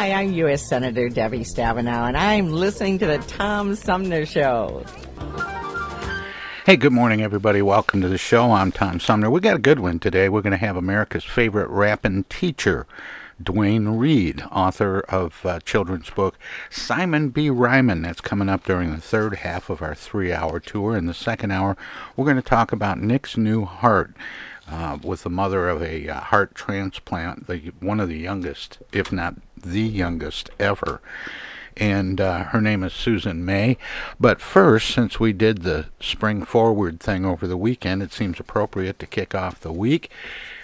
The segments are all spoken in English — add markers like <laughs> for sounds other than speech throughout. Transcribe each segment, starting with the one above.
Hi, I'm U.S. Senator Debbie Stabenow, and I'm listening to the Tom Sumner Show. Hey, good morning, everybody. Welcome to the show. I'm Tom Sumner. We got a good one today. We're going to have America's favorite rapping teacher, Dwayne Reed, author of uh, children's book Simon B. Rhymin'. That's coming up during the third half of our three-hour tour. In the second hour, we're going to talk about Nick's new heart. Uh, with the mother of a uh, heart transplant, the one of the youngest, if not the youngest ever. And uh, her name is Susan May. But first, since we did the Spring Forward thing over the weekend, it seems appropriate to kick off the week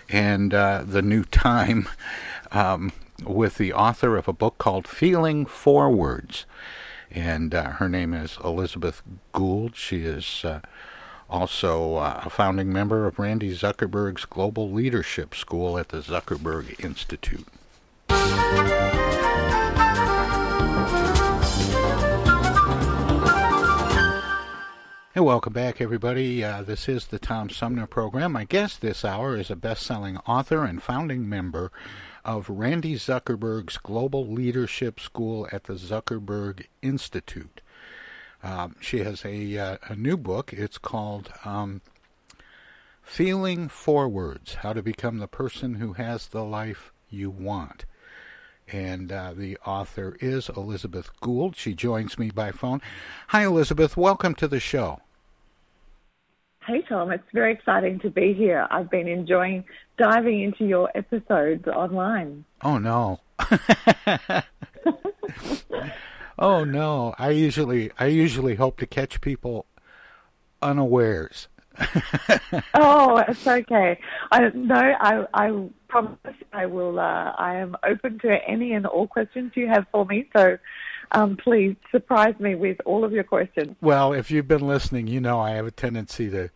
and uh, the new time <laughs> um, with the author of a book called Feeling Forwards. And uh, her name is Elizabeth Gould. She is uh, also uh, a founding member of Randi Zuckerberg's Global Leadership School at the Zuckerberg Institute. Hey, welcome back, everybody. Uh, this is the Tom Sumner Program. My guest this hour is a best selling author and founding member of Randi Zuckerberg's Global Leadership School at the Zuckerberg Institute. Um, she has a, uh, a new book. It's called um, Feeling Forwards How to Become the Person Who Has the Life You Want. And uh, the author is Elizabeth Gould. She joins me by phone. Hi, Elizabeth. Welcome to the show. Hey, Tom. It's very exciting to be here. I've been enjoying diving into your episodes online. Oh, no. <laughs> oh no i usually i usually hope to catch people unawares <laughs> oh it's okay. I no i i promise i will uh, i am open to any and all questions you have for me. So um, please surprise me with all of your questions. Well if you've been listening you know i have a tendency to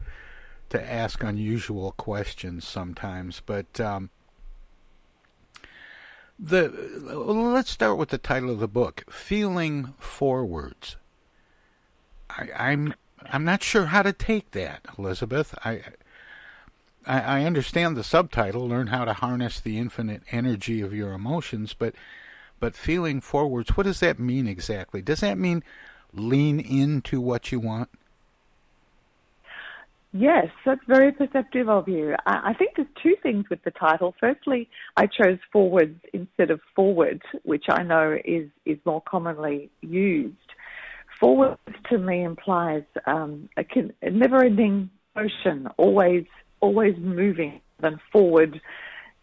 to ask unusual questions sometimes but um the let's start with the title of the book feeling forwards. I, i'm i'm not sure how to take that elizabeth i I, I understand the subtitle learn how to harness the infinite energy of your emotions but but feeling forwards what does that mean exactly does that mean lean into what you want Yes, that's very perceptive of you. I, think there's two things with the title. Firstly, I chose forwards instead of forward, which I know is, is more commonly used. Forwards to me implies um, a, a never-ending motion, always always moving. Than forward,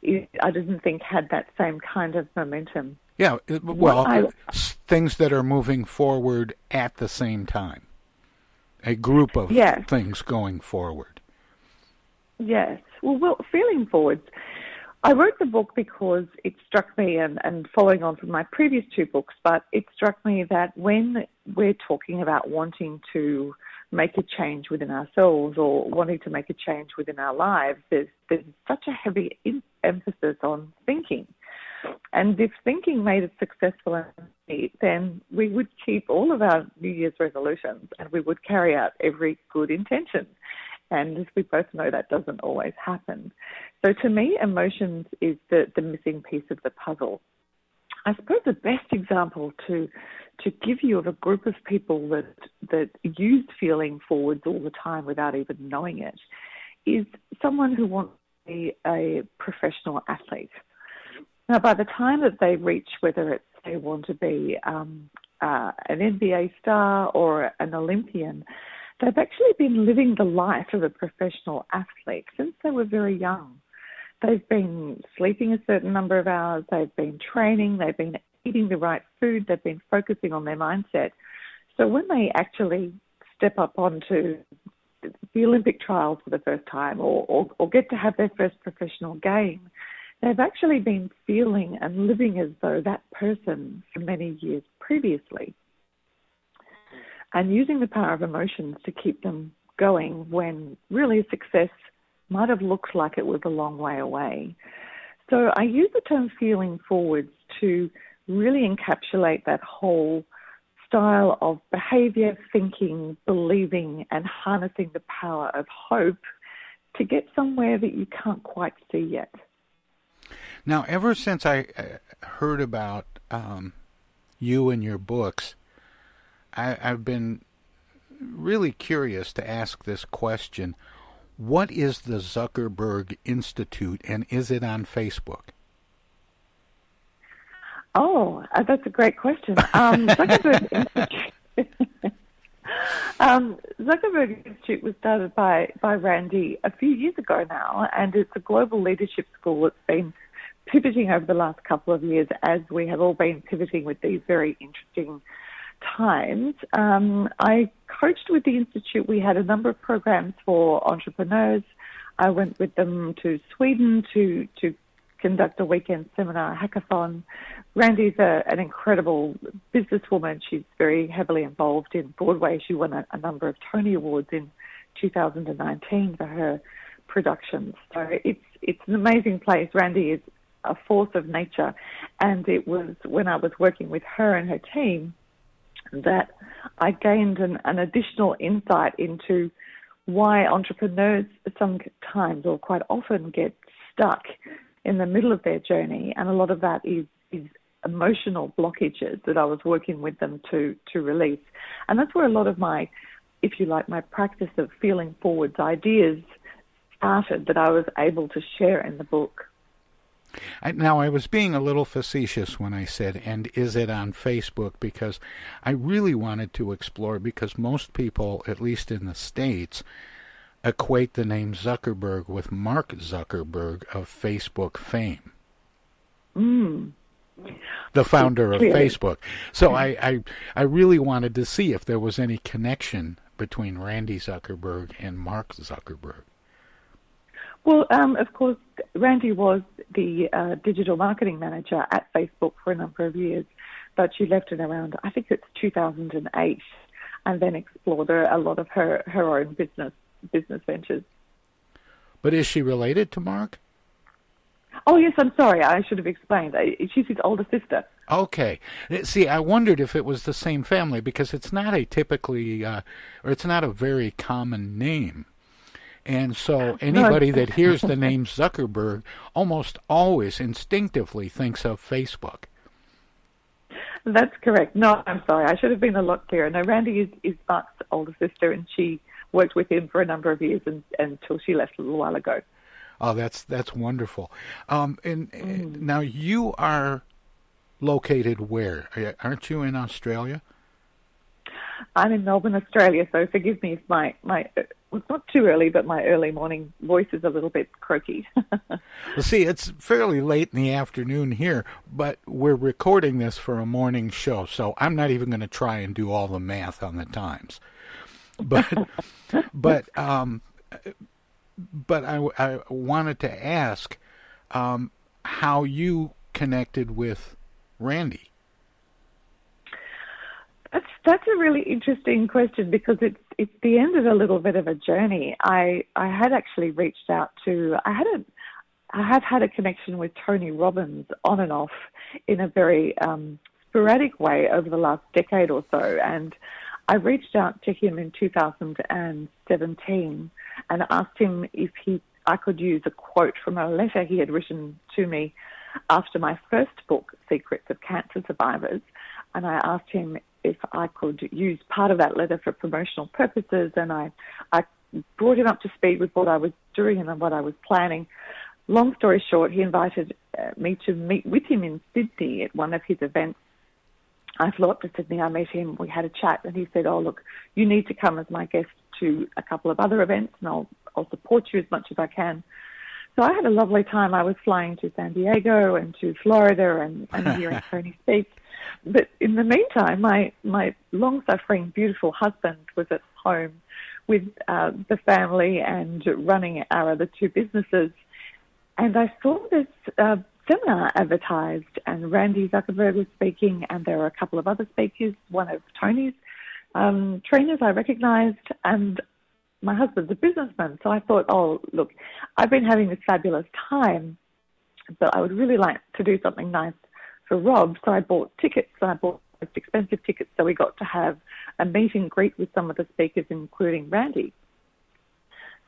I didn't think had that same kind of momentum. Yeah, well, I, things that are moving forward at the same time a group of yes. things going forward. Yes. Well, well, feeling forwards. I wrote the book because it struck me, and, and following on from my previous two books, but it struck me that when we're talking about wanting to make a change within ourselves or wanting to make a change within our lives, there's, there's such a heavy emphasis on thinking. And if thinking made it successful, then we would keep all of our New Year's resolutions and we would carry out every good intention. And as we both know, that doesn't always happen. So to me, emotions is the, the missing piece of the puzzle. I suppose the best example to to give you of a group of people that that used feeling forwards all the time without even knowing it is someone who wants to be a professional athlete. Now, by the time that they reach whether it's they want to be um, uh, an NBA star or an Olympian, they've actually been living the life of a professional athlete since they were very young. They've been sleeping a certain number of hours, they've been training, they've been eating the right food, they've been focusing on their mindset. So when they actually step up onto the Olympic trials for the first time or, or, or get to have their first professional game, they've actually been feeling and living as though that person for many years previously. And using the power of emotions to keep them going when really success might have looked like it was a long way away. So I use the term feeling forwards to really encapsulate that whole style of behavior, thinking, believing, and harnessing the power of hope to get somewhere that you can't quite see yet. Now, ever since I uh, heard about um, you and your books, I, I've been really curious to ask this question. What is the Zuckerberg Institute and is it on Facebook? Oh, uh, that's a great question. Um, <laughs> Zuckerberg Institute. <laughs> um, Zuckerberg Institute was started by, by Randi a few years ago now, and it's a global leadership school that's been pivoting over the last couple of years as we have all been pivoting with these very interesting times. Um, I coached with the Institute. We had a number of programs for entrepreneurs. I went with them to Sweden to, to conduct a weekend seminar hackathon. Randi's a, an incredible businesswoman. She's very heavily involved in Broadway. She won a, a number of Tony Awards in 2019 for her productions. So it's it's an amazing place. Randi is a force of nature. And it was when I was working with her and her team that I gained an, an additional insight into why entrepreneurs sometimes or quite often get stuck in the middle of their journey. And a lot of that is, is emotional blockages that I was working with them to, to release. And that's where a lot of my, if you like, my practice of feeling forwards ideas started that I was able to share in the book. I, now, I was being a little facetious when I said, and is it on Facebook? Because I really wanted to explore, because most people, at least in the States, equate the name Zuckerberg with Mark Zuckerberg of Facebook fame. Mm. The founder of Facebook. So I, I, I really wanted to see if there was any connection between Randi Zuckerberg and Mark Zuckerberg. Well, um, of course, Randi was the uh, digital marketing manager at Facebook for a number of years, but she left it around, I think it's 2008, and then explored a lot of her, her own business business ventures. But is she related to Mark? Oh yes, I'm sorry. I should have explained. She's his older sister. Okay. See, I wondered if it was the same family because it's not a typically, uh, or it's not a very common name. And so anybody that hears the name Zuckerberg almost always instinctively thinks of Facebook. That's correct. No, I'm sorry. I should have been a lot clearer. No, Randi is, is Mark's older sister, and she worked with him for a number of years and, until she left a little while ago. Oh, that's that's wonderful. Um, and, mm. now you are located where? Aren't you in Australia? I'm in Melbourne, Australia. So forgive me if my my not too early, but my early morning voice is a little bit croaky. <laughs> well, see, it's fairly late in the afternoon here, but we're recording this for a morning show, so I'm not even going to try and do all the math on the times. But, <laughs> but, um, but I, I wanted to ask um, how you connected with Randi. That's that's a really interesting question because it's it's the end of a little bit of a journey. I I had actually reached out to I had a I have had a connection with Tony Robbins on and off in a very um, sporadic way over the last decade or so, and I reached out to him in 2017 and asked him if he I could use a quote from a letter he had written to me after my first book, Secrets of Cancer Survivors, and I asked him if I could use part of that letter for promotional purposes, and I, I brought him up to speed with what I was doing and what I was planning. Long story short, he invited uh, me to meet with him in Sydney at one of his events. I flew up to Sydney, I met him, we had a chat, and he said, Oh, look, you need to come as my guest to a couple of other events, and I'll, I'll support you as much as I can. So I had a lovely time. I was flying to San Diego and to Florida and, and hearing <laughs> Tony speak. But in the meantime, my, my long suffering, beautiful husband was at home with uh, the family and running our other two businesses. And I saw this uh, seminar advertised, and Randi Zuckerberg was speaking, and there were a couple of other speakers, one of Tony's um, trainers I recognized, and my husband's a businessman. So I thought, oh, look, I've been having this fabulous time, but I would really like to do something nice for Rob, so I bought tickets. I bought most expensive tickets, so we got to have a meet and greet with some of the speakers, including Randi.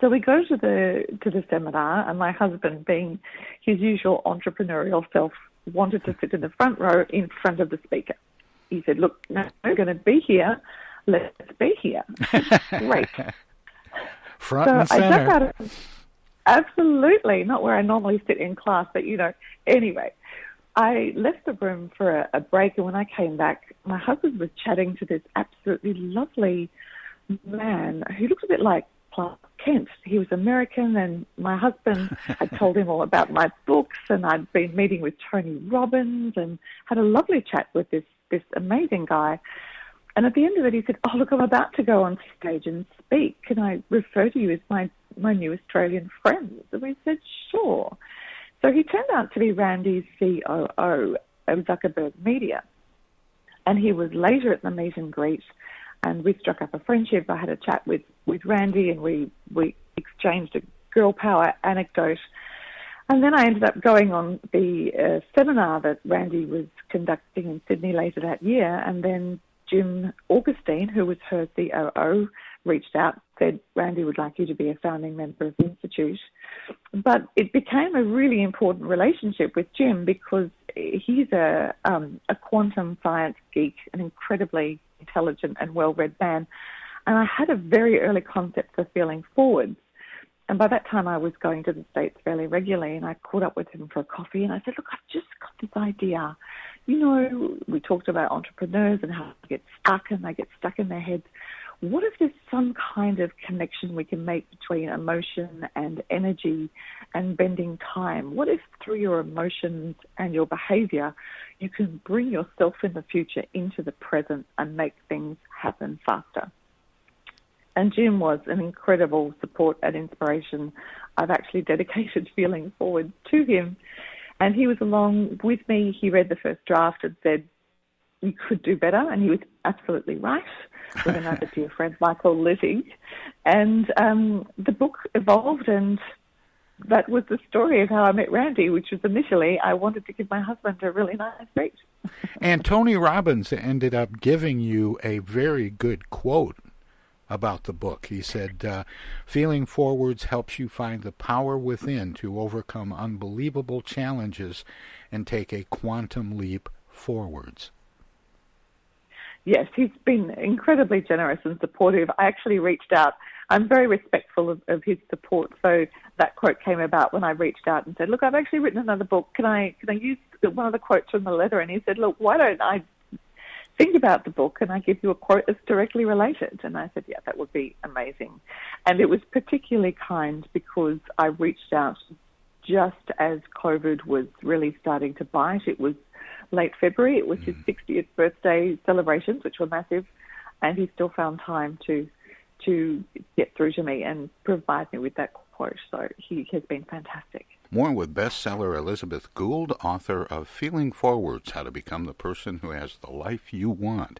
So we go to the to the seminar, and my husband, being his usual entrepreneurial self, wanted to sit in the front row in front of the speaker. He said, "Look, no, we're going to be here. Let's be here." <laughs> Great. front so and center. Of, absolutely, not where I normally sit in class, but you know. Anyway, I left the room for a, a break, and when I came back, my husband was chatting to this absolutely lovely man who looked a bit like Clark Kent. He was American, and my husband <laughs> had told him all about my books, and I'd been meeting with Tony Robbins, and had a lovely chat with this this amazing guy. And at the end of it, he said, "Oh, look, I'm about to go on stage and speak. Can I refer to you as my my new Australian friends?" And we said. So he turned out to be Randi's COO of Zuckerberg Media. And he was later at the meet and greet, and we struck up a friendship. I had a chat with, with Randi, and we, we exchanged a girl power anecdote. And then I ended up going on the uh, seminar that Randi was conducting in Sydney later that year, and then Jim Augustine, who was her COO, reached out, said, Randi would like you to be a founding member of the Institute. But it became a really important relationship with Jim because he's a, um, a quantum science geek, an incredibly intelligent and well read man. And I had a very early concept for feeling forwards. And by that time, I was going to the States fairly regularly, and I caught up with him for a coffee. And I said, Look, I've just got this idea. You know, we talked about entrepreneurs and how they get stuck and they get stuck in their heads what if there's some kind of connection we can make between emotion and energy and bending time? What if through your emotions and your behavior, you can bring yourself in the future into the present and make things happen faster? And Jim was an incredible support and inspiration. I've actually <laughs> dedicated feeling forward to him. And he was along with me. He read the first draft and said, You could do better. And he was absolutely right with another <laughs> dear friend, Michael Littig. And um, the book evolved, and that was the story of how I met Randi, which was initially I wanted to give my husband a really nice treat. <laughs> and Tony Robbins ended up giving you a very good quote about the book. He said, uh, Feeling forwards helps you find the power within to overcome unbelievable challenges and take a quantum leap forwards. Yes, he's been incredibly generous and supportive. I actually reached out. I'm very respectful of, of his support. So that quote came about when I reached out and said, "Look, I've actually written another book. Can I can I use one of the quotes from the letter?" And he said, "Look, why don't I think about the book and I give you a quote that's directly related?" And I said, "Yeah, that would be amazing." And it was particularly kind because I reached out just as COVID was really starting to bite. It was late February. It was his 60th birthday celebrations, which were massive, and he still found time to to get through to me and provide me with that quote. So he has been fantastic. More with bestseller Elizabeth Gould, author of Feeling Forwards How to Become the Person Who Has the Life You Want.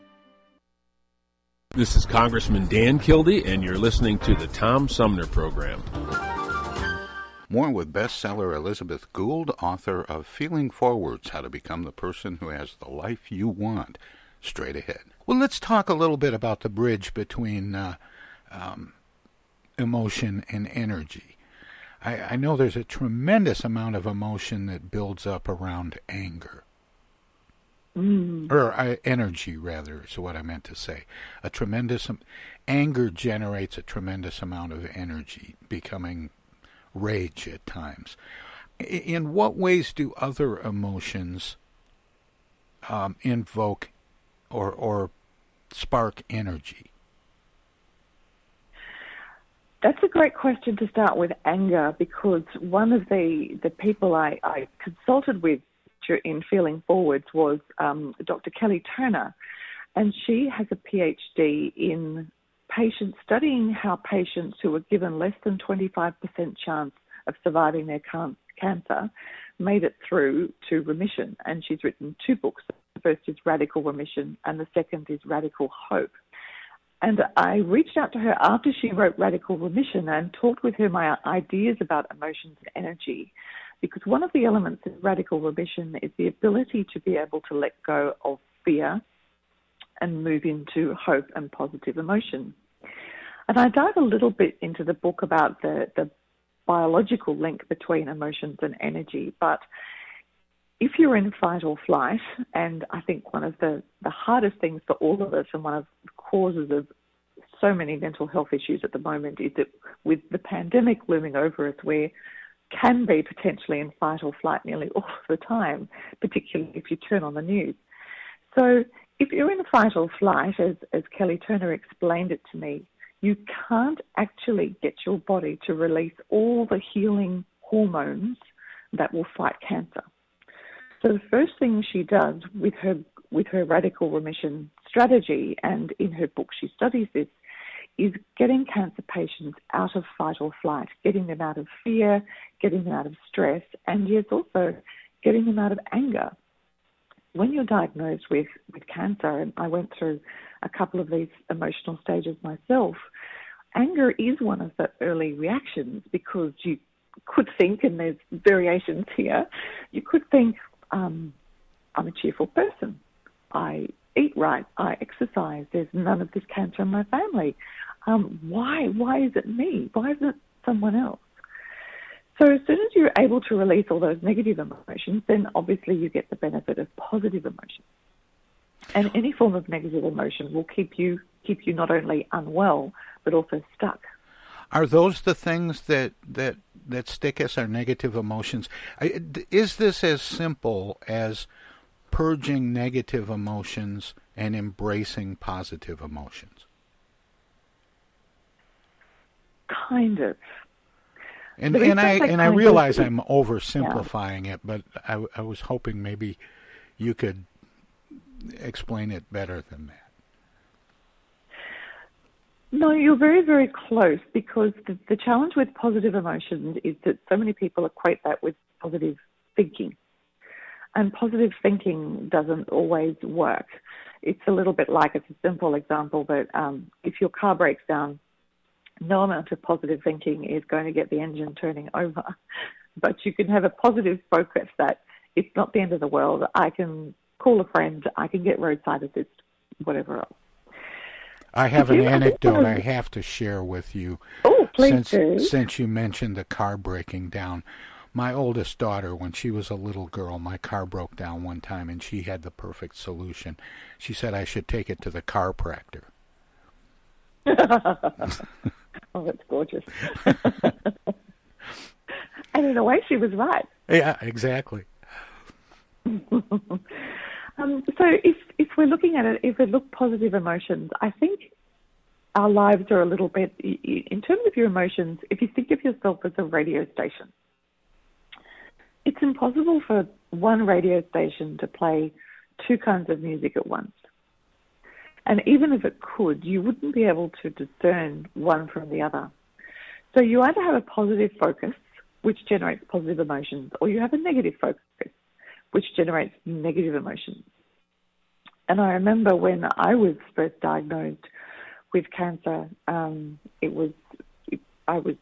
This is Congressman Dan Kildee, and you're listening to the Tom Sumner Program. More with bestseller Elizabeth Gould, author of Feeling Forwards How to Become the Person Who Has the Life You Want, straight ahead. Well, let's talk a little bit about the bridge between uh, um, emotion and energy. I, I know there's a tremendous amount of emotion that builds up around anger. Mm. or uh, energy rather is what I meant to say. A tremendous um, anger generates a tremendous amount of energy, becoming rage at times. In what ways do other emotions um, invoke or or spark energy? That's a great question to start with anger because one of the, the people I, I consulted with in Feeling Forwards was um, Dr. Kelly Turner, and she has a PhD in patients studying how patients who were given less than 25% chance of surviving their can- cancer made it through to remission. And she's written two books. The first is Radical Remission, and the second is Radical Hope. And I reached out to her after she wrote Radical Remission and talked with her my ideas about emotions and energy because one of the elements of radical remission is the ability to be able to let go of fear and move into hope and positive emotion. And I dive a little bit into the book about the, the biological link between emotions and energy, but if you're in fight or flight, and I think one of the, the hardest things for all of us and one of the causes of so many mental health issues at the moment is that with the pandemic looming over us, where can be potentially in fight or flight nearly all the time, particularly if you turn on the news. So if you're in fight or flight, as, as Kelly Turner explained it to me, you can't actually get your body to release all the healing hormones that will fight cancer. So the first thing she does with her with her radical remission strategy, and in her book she studies this, is getting cancer patients out of fight or flight, getting them out of fear, getting them out of stress, and yes, also getting them out of anger. When you're diagnosed with, with cancer, and I went through a couple of these emotional stages myself, anger is one of the early reactions because you could think, and there's variations here, you could think, um, I'm a cheerful person. I eat right. I exercise. There's none of this cancer in my family. Um, why? Why is it me? Why is it someone else? So as soon as you're able to release all those negative emotions, then obviously you get the benefit of positive emotions. And any form of negative emotion will keep you keep you not only unwell but also stuck. Are those the things that that that stick us? Our negative emotions? Is this as simple as purging negative emotions and embracing positive emotions? Kind of. And and I and I realize I'm oversimplifying yeah. it, but I, I was hoping maybe you could explain it better than that. No, you're very, very close because the, the challenge with positive emotions is that so many people equate that with positive thinking. And positive thinking doesn't always work. It's a little bit like it's a simple example but um, if your car breaks down, no amount of positive thinking is going to get the engine turning over. <laughs> But you can have a positive focus that it's not the end of the world. I can call a friend, I can get roadside assist, whatever else. I have an anecdote I have to share with you. Oh, please since, do. Since you mentioned the car breaking down, my oldest daughter, when she was a little girl, my car broke down one time and she had the perfect solution. She said I should take it to the chiropractor. <laughs> <laughs> oh, that's gorgeous. and in a way, she was right. Yeah, exactly. <laughs> um, so if if we're looking at it, if we look positive emotions, I think our lives are a little bit in terms of your emotions. If you think of yourself as a radio station, it's impossible for one radio station to play two kinds of music at once. And even if it could, you wouldn't be able to discern one from the other. So you either have a positive focus, which generates positive emotions, or you have a negative focus, which generates negative emotions. And I remember when I was first diagnosed, with cancer. Um, it was I was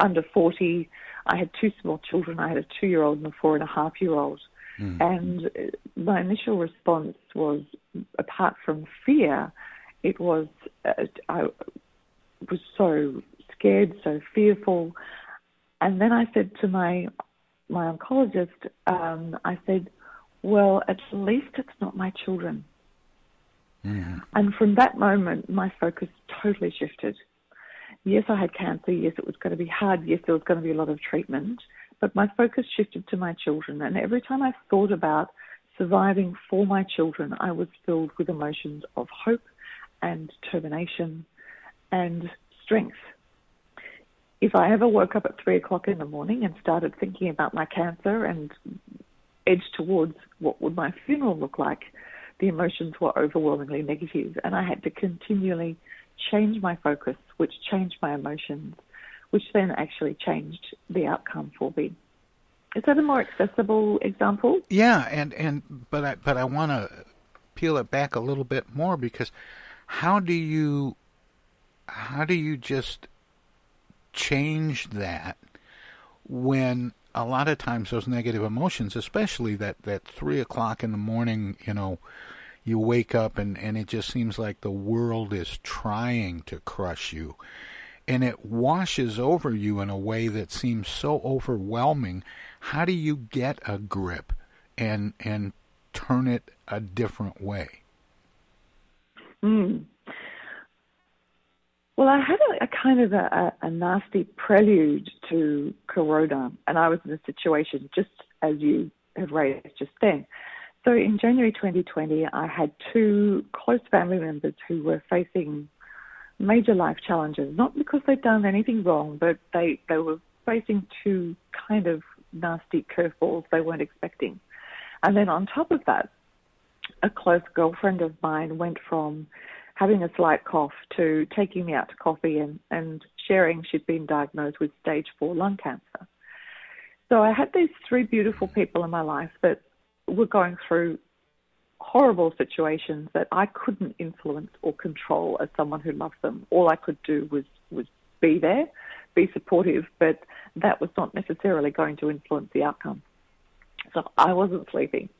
under 40. I had two small children. I had a two-year-old and a four and a half year old. Mm. And my initial response was, apart from fear, it was uh, I was so scared, so fearful. And then I said to my my oncologist, um, I said, "Well, at least it's not my children." Mm. And from that moment, my focus totally shifted. Yes, I had cancer. Yes, it was going to be hard. Yes, there was going to be a lot of treatment. But my focus shifted to my children. And every time I thought about surviving for my children, I was filled with emotions of hope and determination and strength. If I ever woke up at three o'clock in the morning and started thinking about my cancer and edged towards what would my funeral look like, the emotions were overwhelmingly negative, and I had to continually change my focus, which changed my emotions, which then actually changed the outcome for me. Is that a more accessible example? Yeah, and and but I but I want to peel it back a little bit more because how do you how do you just change that when a lot of times those negative emotions, especially that, that three o'clock in the morning, you know, you wake up and, and it just seems like the world is trying to crush you. And it washes over you in a way that seems so overwhelming. How do you get a grip and and turn it a different way? Mm. Well, I had a, a kind of a, a, nasty prelude to Corona, and I was in a situation just as you have raised just then. So in January 2020, I had two close family members who were facing major life challenges, not because they'd done anything wrong, but they, they were facing two kind of nasty curveballs they weren't expecting. And then on top of that, a close girlfriend of mine went from having a slight cough to taking me out to coffee and, and sharing she'd been diagnosed with stage four lung cancer. So I had these three beautiful people in my life that were going through horrible situations that I couldn't influence or control as someone who loved them. All I could do was, was be there, be supportive, but that was not necessarily going to influence the outcome. So I wasn't sleeping.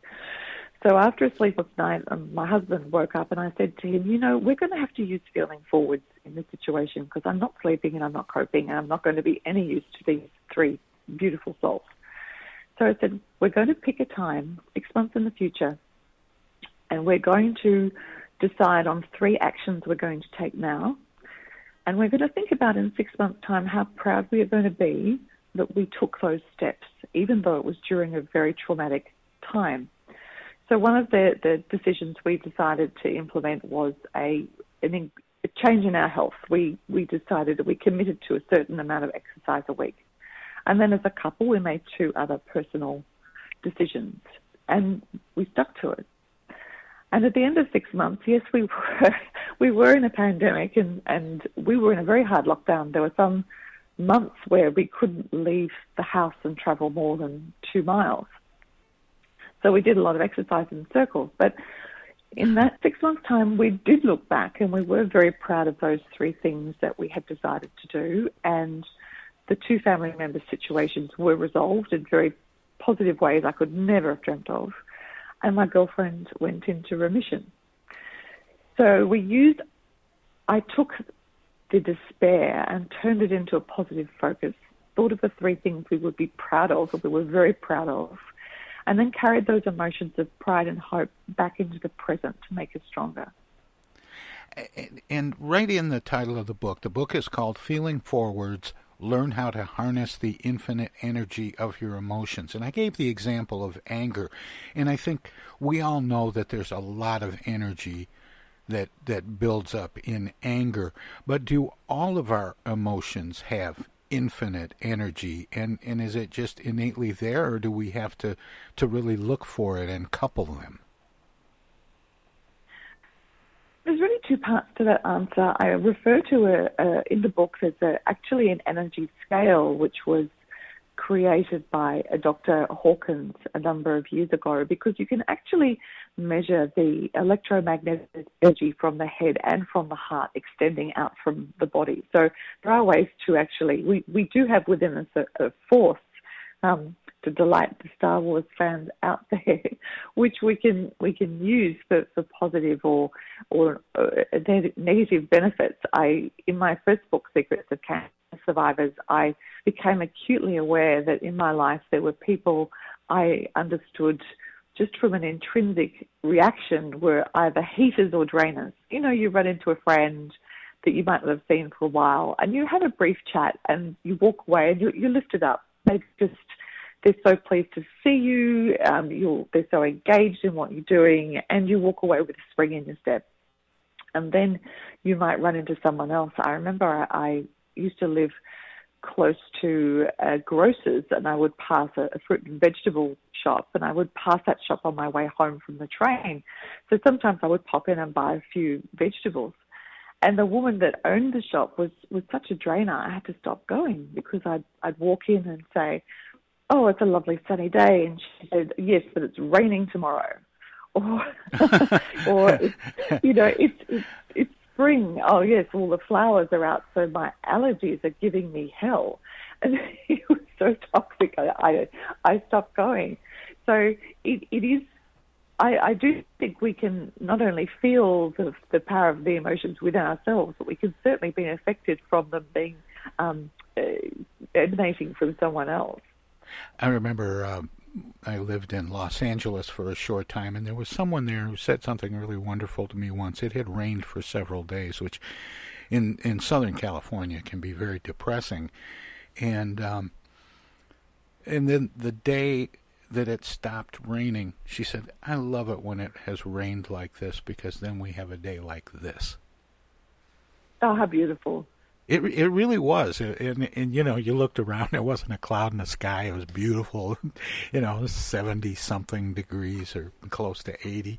So after a sleepless night, um, my husband woke up and I said to him, you know, we're going to have to use feeling forwards in this situation because I'm not sleeping and I'm not coping and I'm not going to be any use to these three beautiful souls. So I said, we're going to pick a time six months in the future and we're going to decide on three actions we're going to take now. And we're going to think about in six months' time how proud we are going to be that we took those steps, even though it was during a very traumatic time. So one of the, the decisions we decided to implement was a, an, a change in our health. We, we decided that we committed to a certain amount of exercise a week. And then as a couple, we made two other personal decisions and we stuck to it. And at the end of six months, yes, we <laughs> were, we were in a pandemic and, and we were in a very hard lockdown. There were some months where we couldn't leave the house and travel more than two miles. So we did a lot of exercise in circles. But in that six months' time, we did look back and we were very proud of those three things that we had decided to do. And the two family member situations were resolved in very positive ways I could never have dreamt of. And my girlfriend went into remission. So we used, I took the despair and turned it into a positive focus, thought of the three things we would be proud of, or we were very proud of, and then carried those emotions of pride and hope back into the present to make us stronger. And right in the title of the book, the book is called Feeling Forwards Learn How to Harness the Infinite Energy of Your Emotions. And I gave the example of anger. And I think we all know that there's a lot of energy that, that builds up in anger. But do all of our emotions have infinite energy and and is it just innately there or do we have to to really look for it and couple them there's really two parts to that answer. I refer to a, a in the book there's a, actually an energy scale which was created by a Dr. Hawkins a number of years ago because you can actually measure the electromagnetic energy from the head and from the heart extending out from the body. So there are ways to actually, we, we do have within us a, a force um, to delight the Star Wars fans out <laughs> there, which we can we can use for, for positive or or uh, negative benefits. I in my first book, Secrets of Cancer Survivors, I became acutely aware that in my life there were people I understood just from an intrinsic reaction were either heaters or drainers. You know, you run into a friend that you might not have seen for a while and you have a brief chat and you walk away and you, you lift it up. They just they're so pleased to see you. Um, you they're so engaged in what you're doing, and you walk away with a spring in your step. And then you might run into someone else. I remember I, I used to live close to a grocer's, and I would pass a, a fruit and vegetable shop, and I would pass that shop on my way home from the train. So sometimes I would pop in and buy a few vegetables and the woman that owned the shop was was such a drainer. I had to stop going because I'd I'd walk in and say, "Oh, it's a lovely sunny day," and she said, "Yes, but it's raining tomorrow," <laughs> or or you know it's it's it's spring. Oh yes, all the flowers are out, so my allergies are giving me hell, <laughs> and it was so toxic. I I, I stopped going. So it, it is I, I, do think we can not only feel the, the, power of the emotions within ourselves, but we can certainly be affected from them being um, uh, emanating from someone else. I remember um, I lived in Los Angeles for a short time, and there was someone there who said something really wonderful to me once. It had rained for several days, which in in Southern California can be very depressing, and um, and then the day that it stopped raining, she said, I love it when it has rained like this because then we have a day like this. Oh, how beautiful. It it really was, and, and, and you know, you looked around. There wasn't a cloud in the sky. It was beautiful, <laughs> you know, seventy something degrees or close to eighty,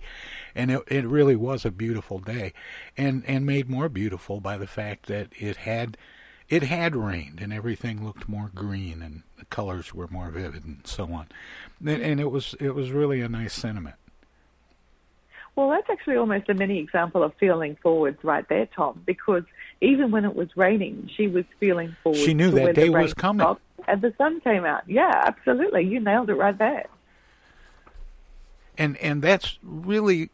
and it it really was a beautiful day, and and made more beautiful by the fact that it had it had rained and everything looked more green and the colors were more vivid and so on and it was it was really a nice sentiment well that's actually almost a mini example of feeling forwards right there tom because even when it was raining she was feeling forward she knew that day was coming and the sun came out yeah absolutely you nailed it right there and and that's really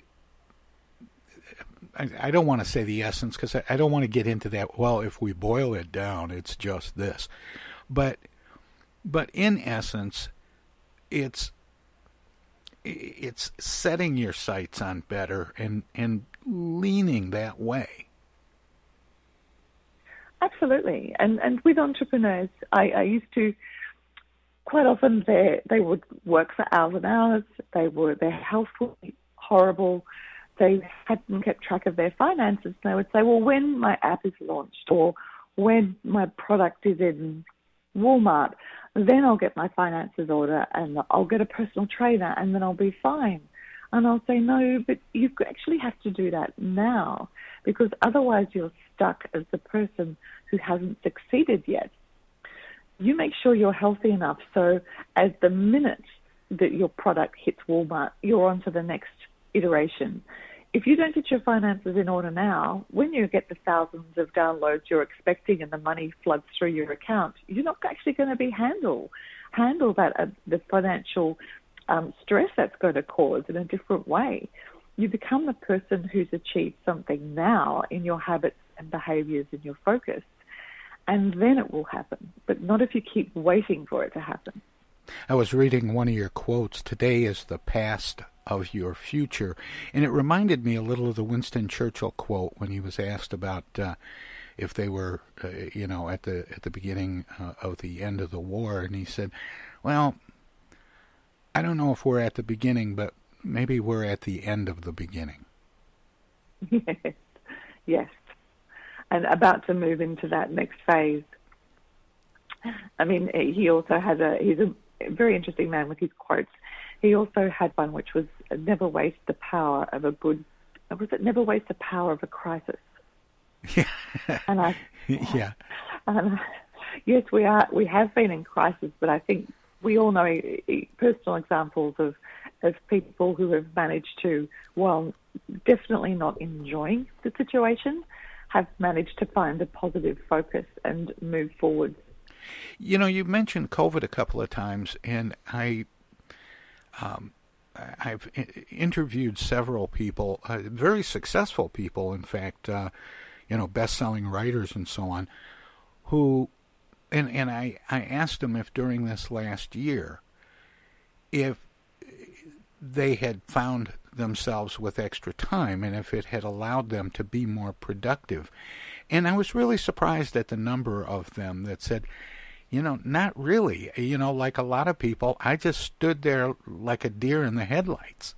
I, I don't want to say the essence because I, I don't want to get into that. Well, if we boil it down, it's just this, but but in essence, it's it's setting your sights on better and and leaning that way. Absolutely, and and with entrepreneurs, I, I used to quite often they they would work for hours and hours. They were their health was horrible they hadn't kept track of their finances, And they would say, well, when my app is launched or when my product is in Walmart, then I'll get my finances order and I'll get a personal trainer and then I'll be fine. And I'll say, no, but you actually have to do that now because otherwise you're stuck as the person who hasn't succeeded yet. You make sure you're healthy enough so as the minute that your product hits Walmart, you're on to the next iteration. If you don't get your finances in order now, when you get the thousands of downloads you're expecting and the money floods through your account, you're not actually going to be handle handle that uh, the financial um, stress that's going to cause in a different way. You become the person who's achieved something now in your habits and behaviors and your focus, and then it will happen. But not if you keep waiting for it to happen. I was reading one of your quotes. Today is the past of your future. And it reminded me a little of the Winston Churchill quote when he was asked about uh, if they were, uh, you know, at the at the beginning uh, of the end of the war, and he said, "Well, I don't know if we're at the beginning, but maybe we're at the end of the beginning." Yes, <laughs> yes, and about to move into that next phase. I mean, eh, he also has a he's a very interesting man with his quotes. He also had one which was never waste the power of a good. Was it never waste the power of a crisis? Yeah. and I. <laughs> yeah. And yes, we are. We have been in crisis, but I think we all know eh, eh, personal examples of of people who have managed to, while definitely not enjoying the situation, have managed to find a positive focus and move forward. You know, you mentioned COVID a couple of times, and I, um, I've interviewed several people, uh, very successful people, in fact, uh, you know, best-selling writers and so on, who, and and I I asked them if during this last year, if they had found themselves with extra time and if it had allowed them to be more productive. And I was really surprised at the number of them that said, you know, not really. You know, like a lot of people, I just stood there like a deer in the headlights.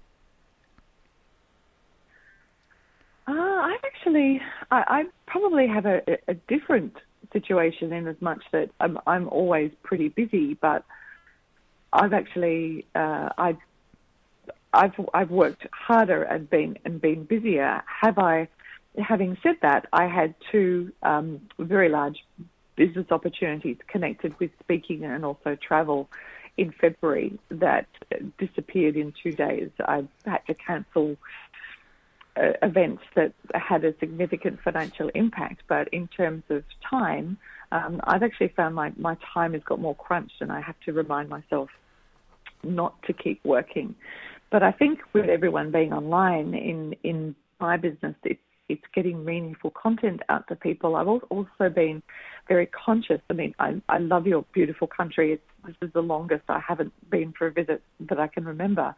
Uh, I actually, I, I probably have a, a different situation in as much that I'm, I'm always pretty busy, but I've actually, uh, I I've I've worked harder and been and been busier. Have I? Having said that, I had two um, very large business opportunities connected with speaking and also travel in February that disappeared in two days. I had to cancel uh, events that had a significant financial impact, but in terms of time, um, I've actually found my, my time has got more crunched and I have to remind myself not to keep working. But I think with everyone being online in in my business, it's it's getting meaningful content out to people. I've also been very conscious. I mean, I, I love your beautiful country. It's, this is the longest I haven't been for a visit that I can remember.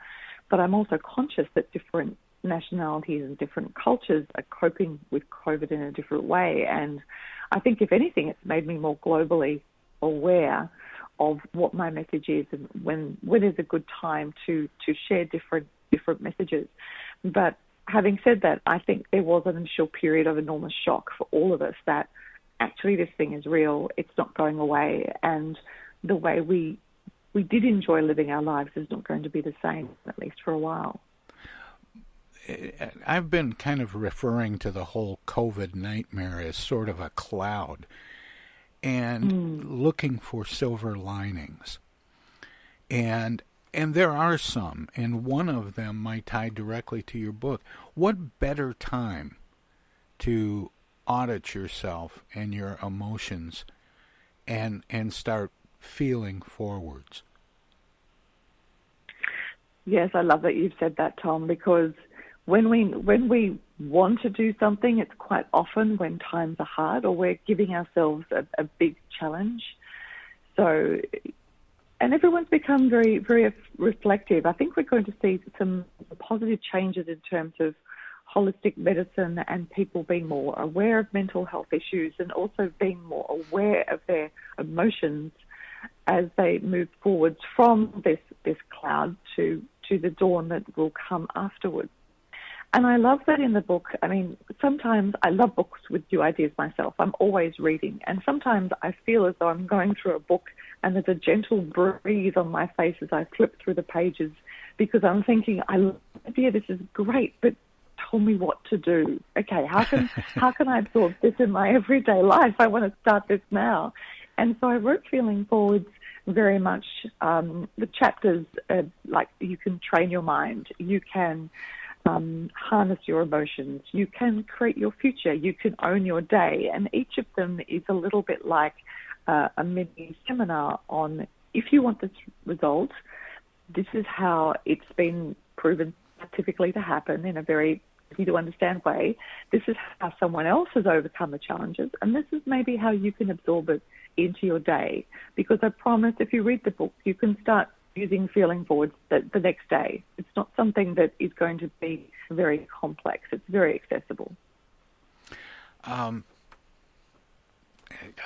But I'm also conscious that different nationalities and different cultures are coping with COVID in a different way. And I think, if anything, it's made me more globally aware of what my message is and when when is a good time to to share different different messages. But having said that, I think there was an initial period of enormous shock for all of us that actually this thing is real, it's not going away, and the way we we did enjoy living our lives is not going to be the same, at least for a while. Eh, eh, I've been kind of referring to the whole COVID nightmare as sort of a cloud and mm. looking for silver linings. And and there are some, and one of them might tie directly to your book. What better time to audit yourself and your emotions and and start feeling forwards? Yes, I love that you've said that, Tom, because when we when we want to do something, it's quite often when times are hard or we're giving ourselves a, a big challenge. So, and everyone's become very very reflective. I think we're going to see some positive changes in terms of holistic medicine and people being more aware of mental health issues and also being more aware of their emotions as they move forwards from this this cloud to to the dawn that will come afterwards. And I love that in the book. I mean, sometimes I love books with new ideas myself. I'm always reading. And sometimes I feel as though I'm going through a book and there's a gentle breeze on my face as I flip through the pages because I'm thinking, I love the idea, this is great, but tell me what to do. Okay, how can <laughs> how can I absorb this in my everyday life? I want to start this now. And so I wrote Feeling Forwards very much um, the chapters uh, like you can train your mind, you can um, harness your emotions. You can create your future. You can own your day. And each of them is a little bit like uh, a mini seminar on if you want this result, this is how it's been proven typically to happen in a very easy to understand way. This is how someone else has overcome the challenges, and this is maybe how you can absorb it into your day. Because I promise, if you read the book, you can start using feeling forwards the, the next day. It's not something that is going to be very complex. It's very accessible. Um,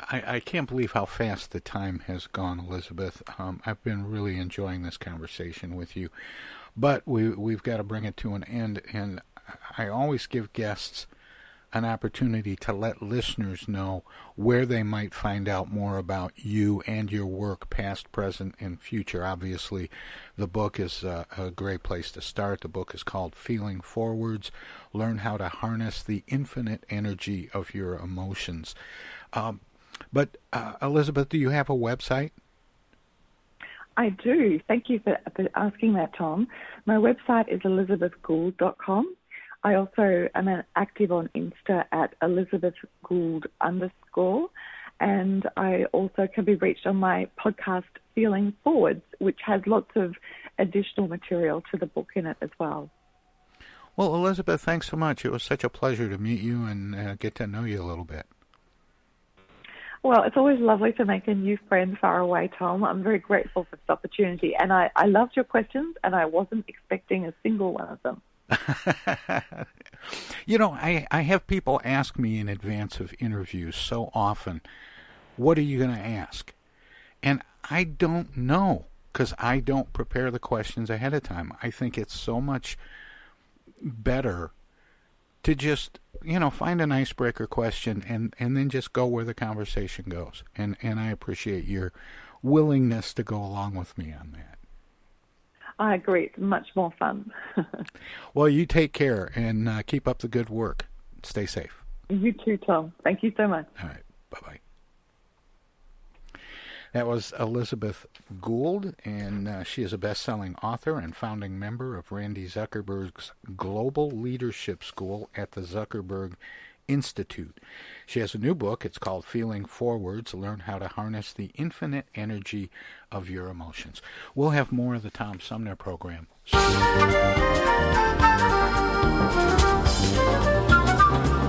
I, I can't believe how fast the time has gone, Elizabeth. Um, I've been really enjoying this conversation with you, but we we've got to bring it to an end. And I always give guests an opportunity to let listeners know where they might find out more about you and your work, past, present, and future. Obviously, the book is a, a, great place to start. The book is called Feeling Forwards Learn How to Harness the Infinite Energy of Your Emotions. Um, But uh, Elizabeth, do you have a website? I do. Thank you for, for asking that, Tom. My website is elizabethgould.com. I also am active on Insta at Elizabeth Gould underscore, and I also can be reached on my podcast Feeling Forwards, which has lots of additional material to the book in it as well. Well, Elizabeth, thanks so much. It was such a pleasure to meet you and uh, get to know you a little bit. Well, it's always lovely to make a new friend far away, Tom. I'm very grateful for this opportunity. And I, I loved your questions, and I wasn't expecting a single one of them. <laughs> you know, I, I have people ask me in advance of interviews so often, what are you going to ask? And I don't know because I don't prepare the questions ahead of time. I think it's so much better to just you know find an icebreaker question and and then just go where the conversation goes and and I appreciate your willingness to go along with me on that. I agree. It's much more fun. <laughs> well, you take care and uh, keep up the good work. Stay safe. You too, Tom. Thank you so much. All right. Bye bye. That was Elizabeth Gould, and uh, she is a best selling author and founding member of Randi Zuckerberg's Global Leadership School at the Zuckerberg Institute. She has a new book. It's called Feeling Forwards Learn How to Harness the Infinite Energy of Your Emotions. We'll have more of the Tom Sumner program. low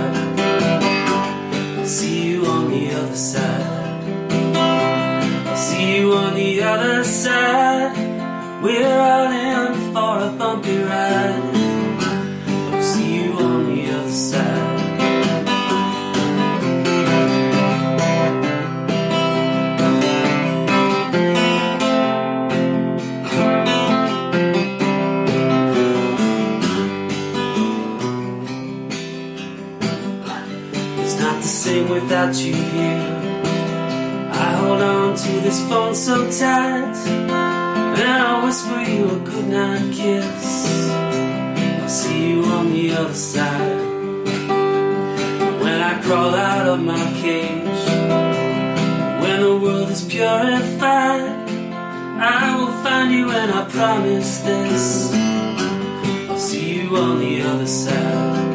other. We're all in for a bumpy ride. I'll see you on the other side. It's not the same without you here. I hold on to this phone so tight, I whisper you a goodnight kiss. I'll see you on the other side. When I crawl out of my cage, when the world is purified, I will find you and I promise this. I'll see you on the other side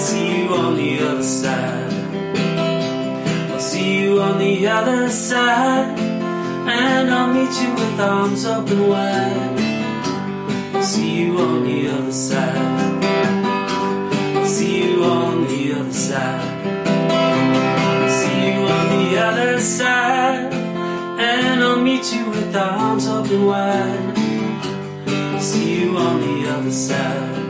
see you on the other side. I'll see you on the other side. And I'll meet you with arms open wide. I'll see you on the other side. I'll see you on the other side. I'll see you on the other side. And I'll meet you with arms open wide. I'll see you on the other side.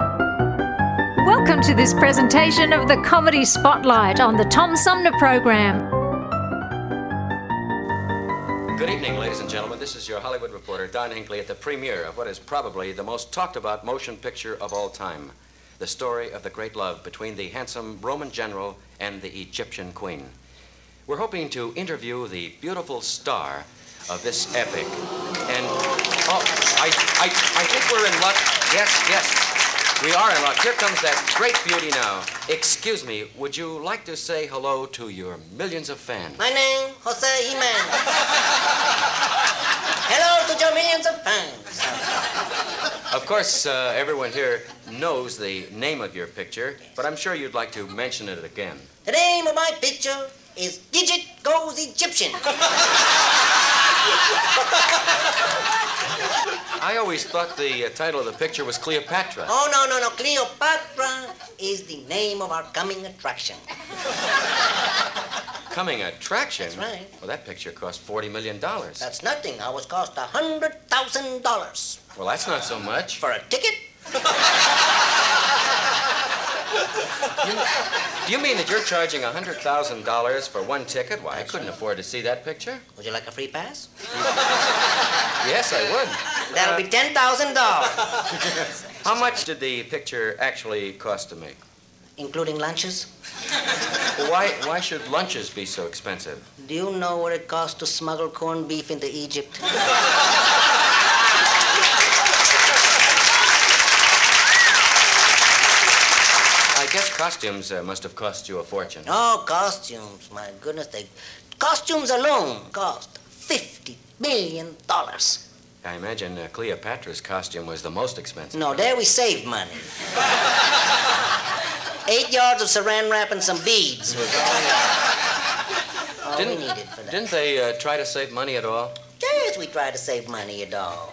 Welcome to this presentation of the Comedy Spotlight on the Tom Sumner Program. Good evening, ladies and gentlemen. This is your Hollywood reporter, Don Hinckley, at the premiere of what is probably the most talked about motion picture of all time the story of the great love between the handsome Roman general and the Egyptian queen. We're hoping to interview the beautiful star of this epic. And, oh, I, I, I think we're in luck. Yes, yes. We are in luck. Here comes that great beauty now. Excuse me, would you like to say hello to your millions of fans? My name, Jose Jimenez. Hello to your millions of fans. Of course, uh, everyone here knows the name of your picture, but I'm sure you'd like to mention it again. The name of my picture is Gidget Goes Egyptian. <laughs> I always thought the uh, title of the picture was Cleopatra. Oh, no, no, no. Cleopatra is the name of our coming attraction. Coming attraction? That's right. Well, that picture cost $40 million. That's nothing. I was cost a $100,000. Well, that's not so much. For a ticket? <laughs> You, do you mean that you're charging $100,000 for one ticket? Why, I couldn't afford to see that picture. Would you like a free pass? Yes, I would. That'll be $10,000. <laughs> How much did the picture actually cost to make? including lunches. why, why should lunches be so expensive? Do you know what it costs to smuggle corned beef into Egypt? <laughs> guess costumes uh, must have cost you a fortune. Oh, costumes. My goodness, they costumes alone cost fifty million dollars. I imagine uh, Cleopatra's costume was the most expensive. No, there we saved money. Eight yards of saran wrap and some beads was all, all we Didn't, needed for that. didn't they uh, try to save money at all? Yes, we tried to save money at all.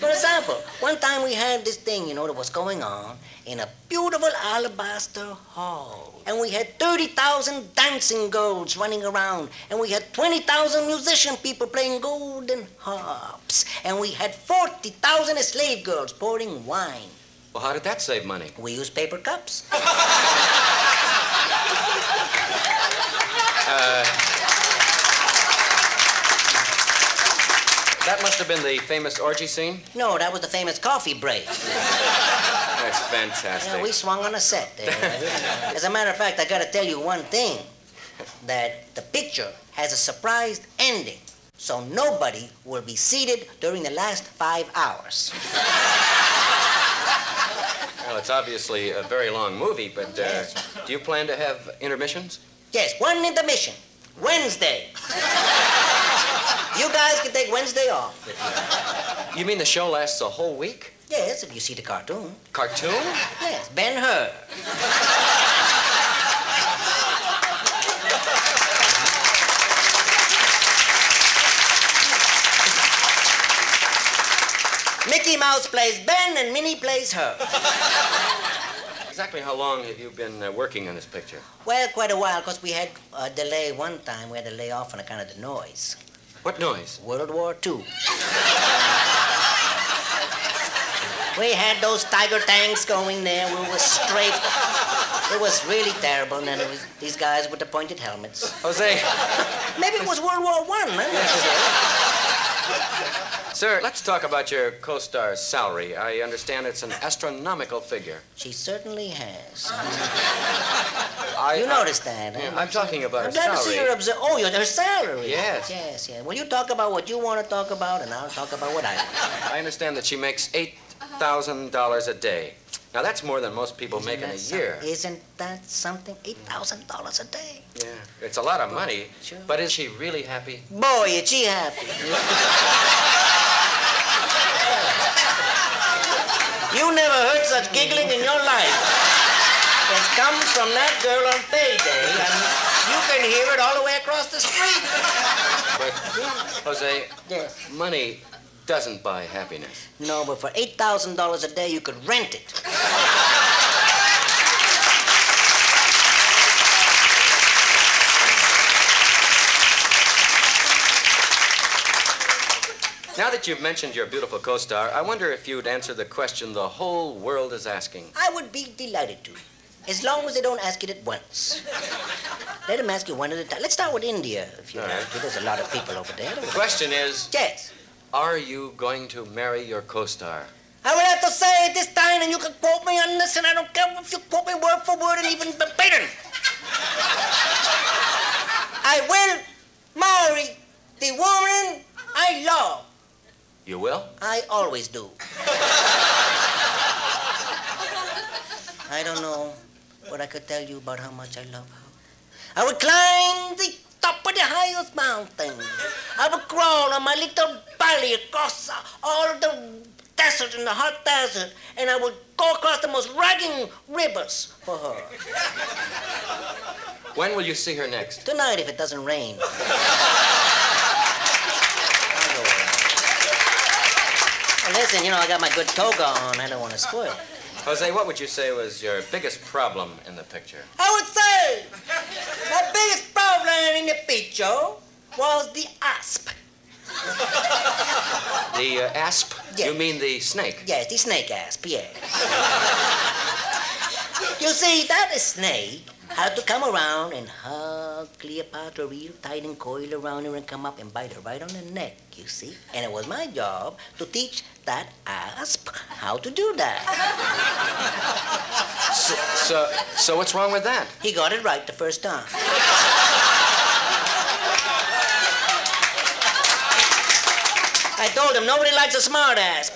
For example, one time we had this thing, you know, that was going on in a beautiful alabaster hall. And we had 30,000 dancing girls running around. And we had 20,000 musician people playing golden harps. And we had 40,000 slave girls pouring wine. Well, how did that save money? We used paper cups. <laughs> Uh, that must have been the famous orgy scene? No, that was the famous coffee break. That's fantastic. Yeah, we swung on a set there. <laughs> As a matter of fact, I gotta tell you one thing. That the picture has a surprise ending. So nobody will be seated during the last five hours. Well, it's obviously a very long movie, but uh, do you plan to have intermissions? Yes, one intermission. Wednesday. You guys can take Wednesday off. you- mean the show lasts a whole week? Yes, if you see the cartoon. Cartoon? Yes, Ben Hur. Mickey Mouse plays Ben and Minnie plays her. Exactly how long have you been uh, working on this picture? Well, quite a while, because we had a delay one time. We had to lay off on account of the noise. What noise? World War II. we had those tiger tanks going there. We were strafed. It was really terrible. And then it was these guys with the pointed helmets. Jose. Maybe it was World War One. <laughs> I'm not sure. Sir, let's talk about your co star's salary. I understand it's an astronomical figure. She certainly has. <laughs> I, you noticed that, huh? I'm talking about I'm her glad to see salary. her observe. Oh, your her salary. Yes. Yes, yes. Well, you talk about what you want to talk about, and I'll talk about what I want. I understand that she makes $8,000 a day. Now, that's more than most people make in a Isn't year. Isn't that something? Eight thousand dollars a day. Yeah, it's a lot of money. Sure. But is she really happy? Boy, is she happy. <laughs> you never heard such giggling in your life. It comes from that girl on payday, and you can hear it all the way across the street. But, Jose, Yes. money doesn't buy happiness. No, but for eight thousand dollars a day, you could rent it. Now that you've mentioned your beautiful co star, I wonder if you'd answer the question the whole world is asking. I would be delighted to, as long as they don't ask it at once. Let them ask you one at a time. Let's start with India, if you All like right. to. There's a lot of people over there. The question is Yes. Are you going to marry your co star? I will have to say it this time, and you can quote me on this, and I don't care if you quote me word for word and even verbatim. I will marry the woman I love. You will? I always do. I don't know what I could tell you about how much I love her. I would climb the top of the highest mountain. I would crawl on my little belly across all the desert in the hot desert, and I would go across the most raging rivers for her. When will you see her next? Tonight, if it doesn't rain. Well, listen, you know, I got my good toga on. I don't want to spoil it. Jose, what would you say was your biggest problem in the picture? I would say my biggest problem in the picture was the asp. The uh, asp? You mean the snake? Yes, the snake asp, yes. you see, that snake had to come around and hug Cleopatra real tight and coil around her and come up and bite her right on the neck, you see? And it was my job to teach that asp how to do that. So, so, so what's wrong with that? He got it right the first time. I told him nobody likes a smart ass.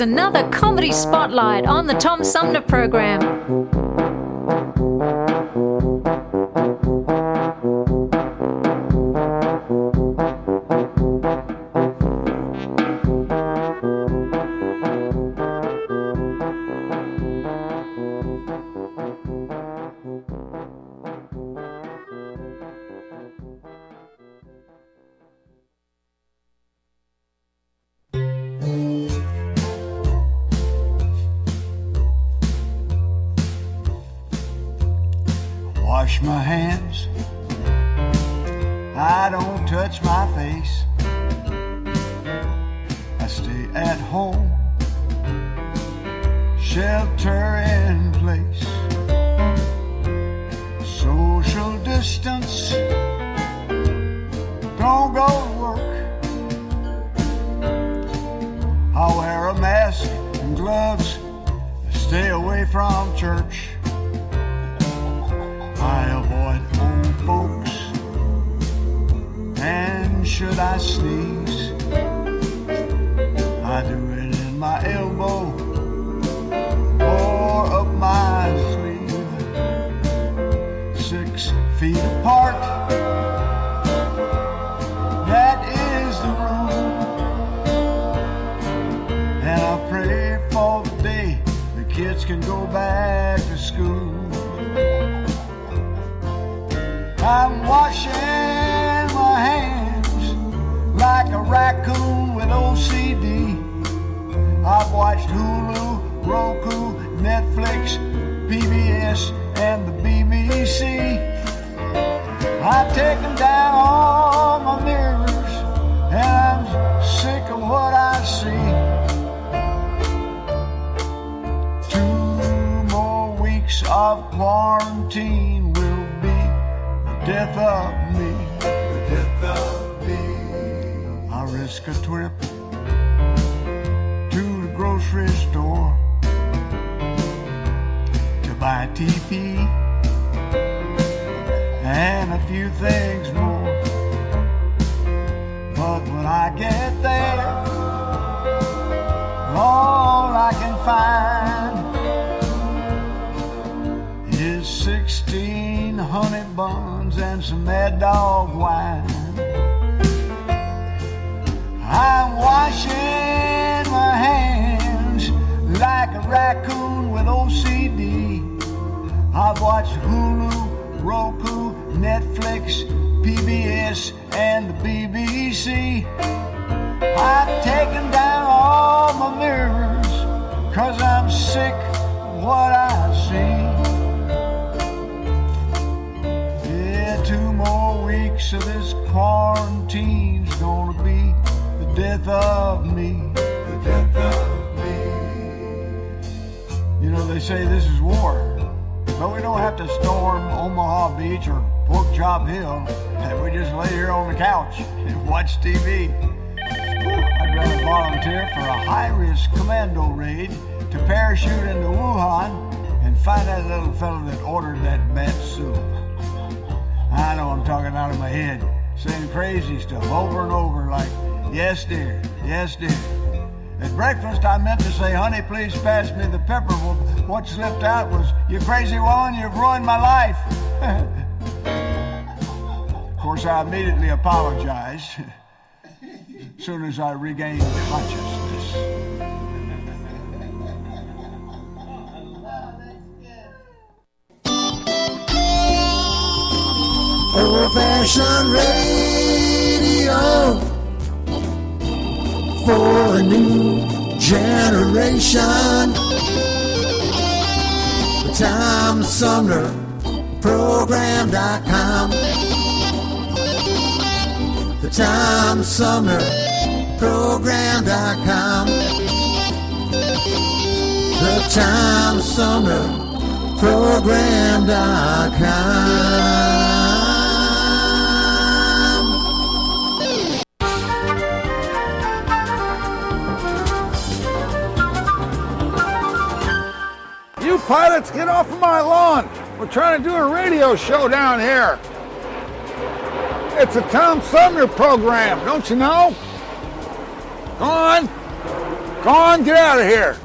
Another comedy spotlight on the Tom Sumner program. Can go back to school. I'm washing my hands like a raccoon with OCD. I've watched Hulu, Roku, Netflix, PBS, and the BBC. I've taken down death of me. The death of me. I risk a trip to the grocery store to buy TP and a few things more. And some mad dog wine. I'm washing my hands like a raccoon with OCD. I've watched Hulu, Roku, Netflix, PBS, and the BBC. I've taken down all my mirrors, cause I'm sick of what I see. Of this quarantine's gonna be the death of me. The death of me. You know, they say this is war, but we don't have to storm Omaha Beach or Pork Chop Hill. And we just lay here on the couch and <laughs> watch TV. I'd rather volunteer for a high risk commando raid to parachute into Wuhan and find that little fellow that ordered that bat soup. I know I'm talking out of my head, saying crazy stuff over and over like, yes, dear, yes, dear. At breakfast, I meant to say, honey, please pass me the pepper. Well, what slipped out was, you crazy woman, you've ruined my life. <laughs> of course, I immediately apologized <laughs> as soon as I regained consciousness. Old fashioned radio for a new generation. The Tom Sumner Program.com. The Tom Sumner Program.com. The Tom Sumner Program.com. pilots, get off of my lawn. We're trying to do a radio show down here. It's a Tom Sumner program, don't you know? Go on. Go on, get out of here.